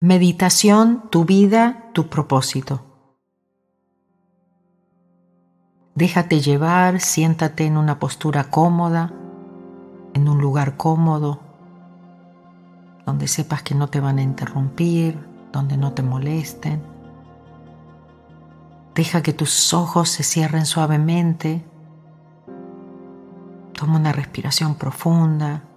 Meditación, tu vida, tu propósito. Déjate llevar, siéntate en una postura cómoda, en un lugar cómodo, donde sepas que no te van a interrumpir, donde no te molesten. Deja que tus ojos se cierren suavemente. Toma una respiración profunda.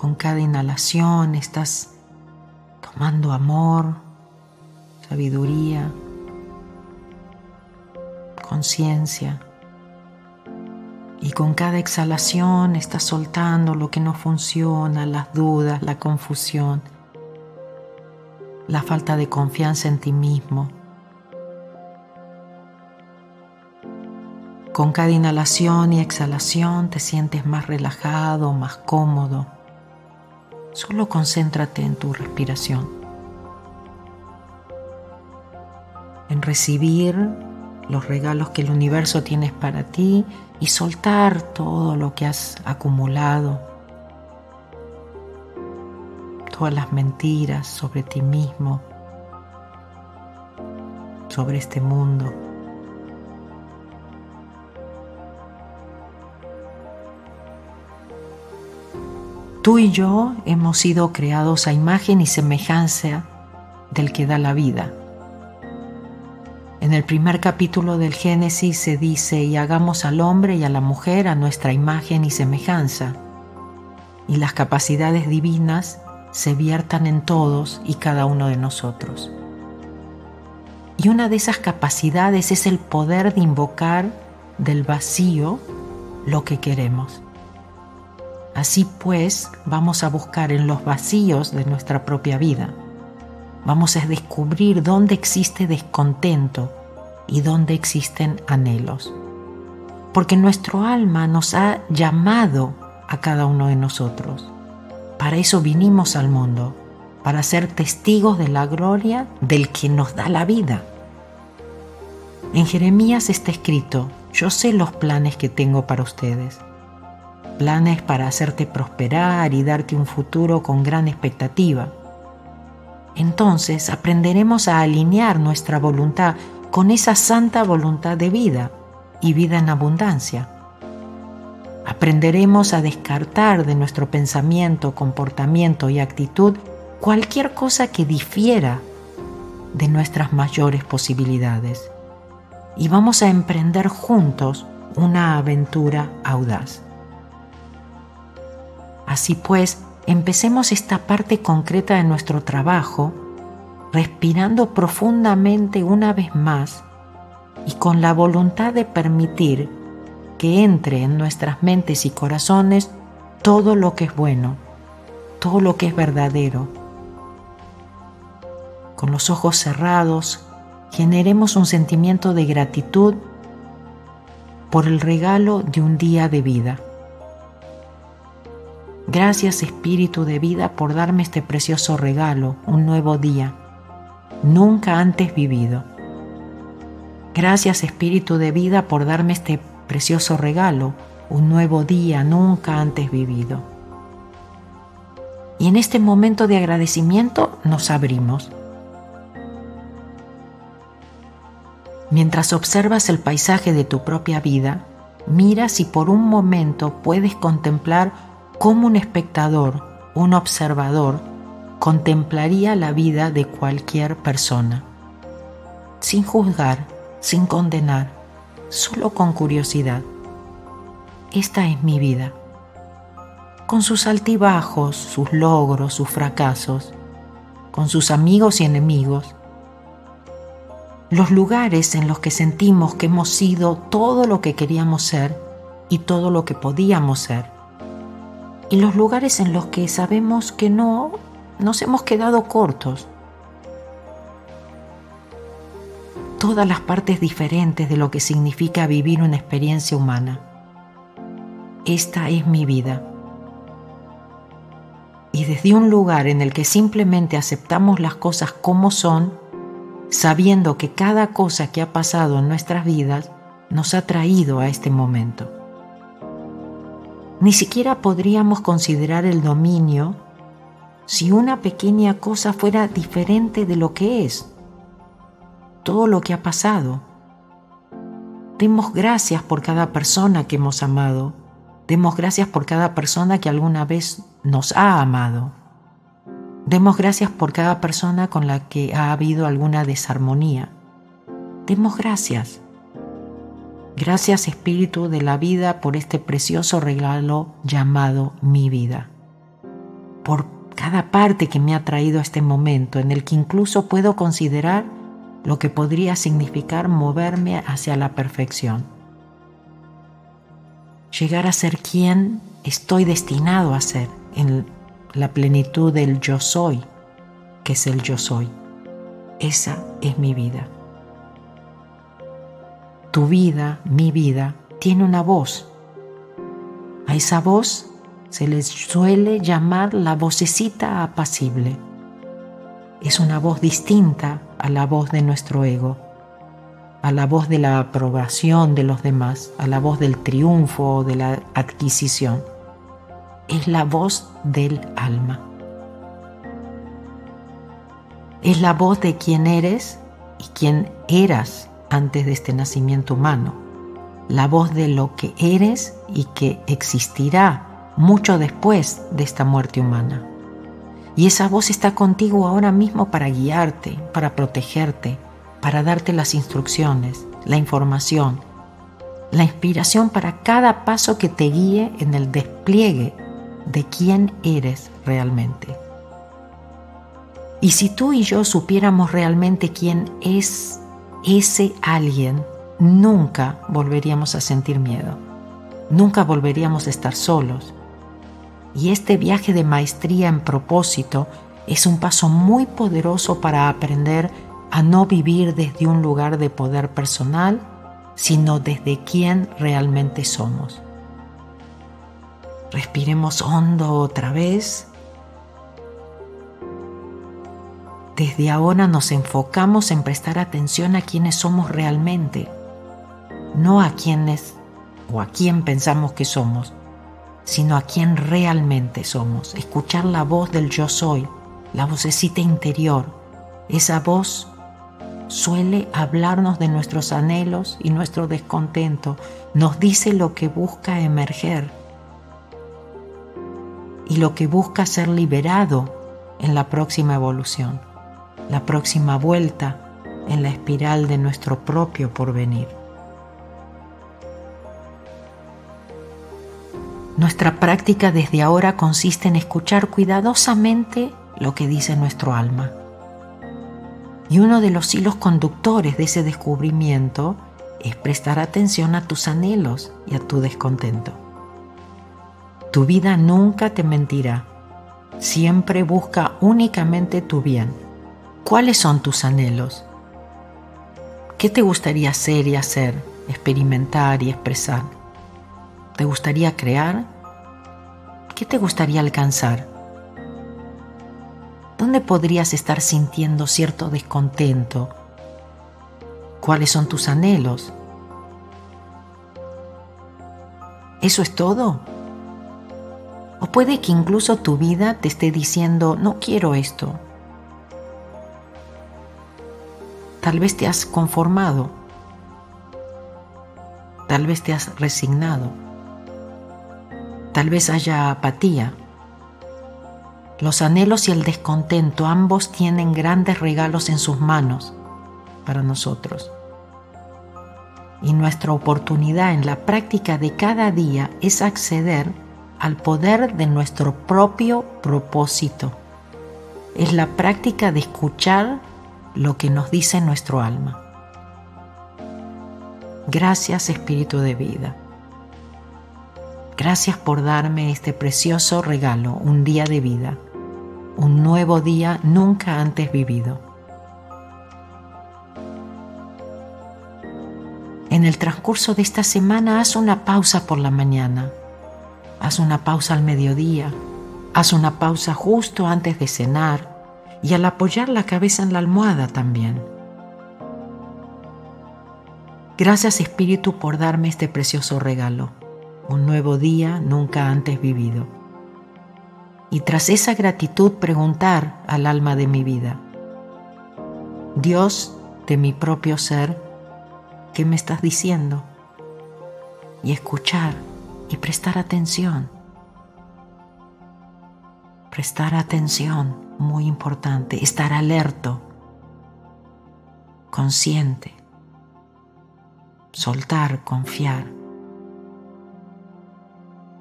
Con cada inhalación estás tomando amor, sabiduría, conciencia. Y con cada exhalación estás soltando lo que no funciona, las dudas, la confusión, la falta de confianza en ti mismo. Con cada inhalación y exhalación te sientes más relajado, más cómodo. Solo concéntrate en tu respiración. En recibir los regalos que el universo tienes para ti y soltar todo lo que has acumulado, todas las mentiras sobre ti mismo, sobre este mundo. Tú y yo hemos sido creados a imagen y semejanza del que da la vida. En el primer capítulo del Génesis se dice, y hagamos al hombre y a la mujer a nuestra imagen y semejanza, y las capacidades divinas se viertan en todos y cada uno de nosotros. Y una de esas capacidades es el poder de invocar del vacío lo que queremos. Así pues, vamos a buscar en los vacíos de nuestra propia vida vamos a descubrir dónde existe descontento y dónde existen anhelos. Porque nuestro alma nos ha llamado a cada uno de nosotros. Para eso vinimos al mundo, para ser testigos de la gloria del que nos da la vida. En Jeremías está escrito, yo sé los planes que tengo para ustedes. Planes para hacerte prosperar y darte un futuro con gran expectativa entonces aprenderemos a alinear nuestra voluntad con esa santa voluntad de vida y vida en abundancia. Aprenderemos a descartar de nuestro pensamiento, comportamiento y actitud cualquier cosa que difiera de nuestras mayores posibilidades. Y vamos a emprender juntos una aventura audaz. Así pues, empecemos esta parte concreta de nuestro trabajo respirando profundamente una vez más y con la voluntad de permitir que entre en nuestras mentes y corazones todo lo que es bueno, todo lo que es verdadero. Con los ojos cerrados, generemos un sentimiento de gratitud por el regalo de un día de vida. Gracias Espíritu de vida por darme este precioso regalo, un nuevo día, nunca antes vivido. Gracias Espíritu de vida por darme este precioso regalo, un nuevo día, nunca antes vivido. Y en este momento de agradecimiento nos abrimos. Mientras observas el paisaje de tu propia vida, mira si por un momento puedes contemplar como un espectador, un observador, contemplaría la vida de cualquier persona, sin juzgar, sin condenar, solo con curiosidad. Esta es mi vida, con sus altibajos, sus logros, sus fracasos, con sus amigos y enemigos, los lugares en los que sentimos que hemos sido todo lo que queríamos ser y todo lo que podíamos ser y los lugares en los que sabemos que no nos hemos quedado cortos. Todas las partes diferentes de lo que significa vivir una experiencia humana. Esta es mi vida. Y desde un lugar en el que simplemente aceptamos las cosas como son, sabiendo que cada cosa que ha pasado en nuestras vidas nos ha traído a este momento. Ni siquiera podríamos considerar el dominio si una pequeña cosa fuera diferente de lo que es, todo lo que ha pasado. Demos gracias por cada persona que hemos amado. Demos gracias por cada persona que alguna vez nos ha amado. Demos gracias por cada persona con la que ha habido alguna desarmonía. Demos gracias. Gracias Espíritu de la vida por este precioso regalo llamado mi vida. Por cada parte que me ha traído a este momento en el que incluso puedo considerar lo que podría significar moverme hacia la perfección. Llegar a ser quien estoy destinado a ser en la plenitud del yo soy, que es el yo soy. Esa es mi vida. Tu vida, mi vida, tiene una voz. A esa voz se les suele llamar la vocecita apacible. Es una voz distinta a la voz de nuestro ego, a la voz de la aprobación de los demás, a la voz del triunfo o de la adquisición. Es la voz del alma. Es la voz de quien eres y quien eras antes de este nacimiento humano, la voz de lo que eres y que existirá mucho después de esta muerte humana. Y esa voz está contigo ahora mismo para guiarte, para protegerte, para darte las instrucciones, la información, la inspiración para cada paso que te guíe en el despliegue de quién eres realmente. Y si tú y yo supiéramos realmente quién es ese alguien, nunca volveríamos a sentir miedo, nunca volveríamos a estar solos. Y este viaje de maestría en propósito es un paso muy poderoso para aprender a no vivir desde un lugar de poder personal, sino desde quién realmente somos. Respiremos hondo otra vez Desde ahora nos enfocamos en prestar atención a quienes somos realmente, no a quienes o a quién pensamos que somos, sino a quién realmente somos. Escuchar la voz del yo soy, la vocecita interior. Esa voz suele hablarnos de nuestros anhelos y nuestro descontento, nos dice lo que busca emerger y lo que busca ser liberado en la próxima evolución la próxima vuelta en la espiral de nuestro propio porvenir. Nuestra práctica desde ahora consiste en escuchar cuidadosamente lo que dice nuestro alma. Y uno de los hilos conductores de ese descubrimiento es prestar atención a tus anhelos y a tu descontento. Tu vida nunca te mentirá, siempre busca únicamente tu bien ¿Cuáles son tus anhelos? ¿Qué te gustaría ser y hacer, experimentar y expresar? ¿Te gustaría crear? ¿Qué te gustaría alcanzar? ¿Dónde podrías estar sintiendo cierto descontento? ¿Cuáles son tus anhelos? ¿Eso es todo? O puede que incluso tu vida te esté diciendo, no quiero esto, Tal vez te has conformado. Tal vez te has resignado. Tal vez haya apatía. Los anhelos y el descontento ambos tienen grandes regalos en sus manos para nosotros. Y nuestra oportunidad en la práctica de cada día es acceder al poder de nuestro propio propósito. Es la práctica de escuchar lo que nos dice nuestro alma. Gracias Espíritu de vida. Gracias por darme este precioso regalo, un día de vida, un nuevo día nunca antes vivido. En el transcurso de esta semana haz una pausa por la mañana, haz una pausa al mediodía, haz una pausa justo antes de cenar, y al apoyar la cabeza en la almohada también. Gracias Espíritu por darme este precioso regalo. un nuevo día nunca antes vivido. Y tras esa gratitud preguntar al alma de mi vida, Dios de mi propio ser, ¿qué me estás diciendo? Y escuchar y prestar atención. Prestar atención, muy importante, estar alerto, consciente, soltar, confiar,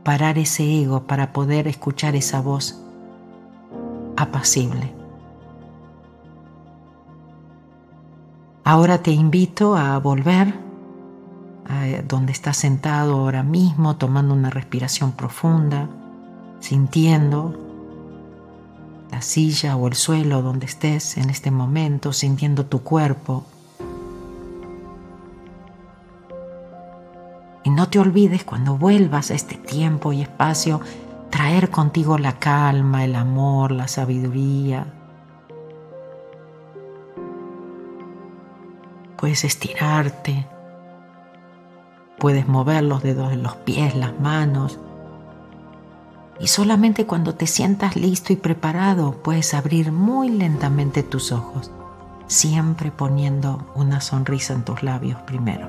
parar ese ego para poder escuchar esa voz apacible. Ahora te invito a volver a donde estás sentado ahora mismo, tomando una respiración profunda, sintiendo la silla o el suelo donde estés en este momento, sintiendo tu cuerpo. Y no te olvides cuando vuelvas a este tiempo y espacio, traer contigo la calma, el amor, la sabiduría, Puedes estirarte, puedes mover los dedos de los pies, las manos. Y solamente cuando te sientas listo y preparado puedes abrir muy lentamente tus ojos, siempre poniendo una sonrisa en tus labios primero.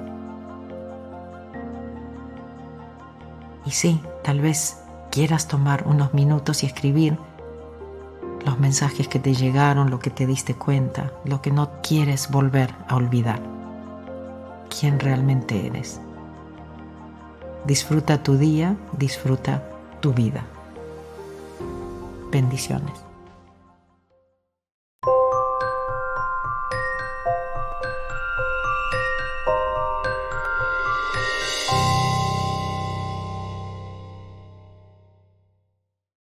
Y sí, tal vez quieras tomar unos minutos y escribir los mensajes que te llegaron, lo que te diste cuenta, lo que no quieres volver a olvidar, quién realmente eres. Disfruta tu día, disfruta tu vida. Bendiciones.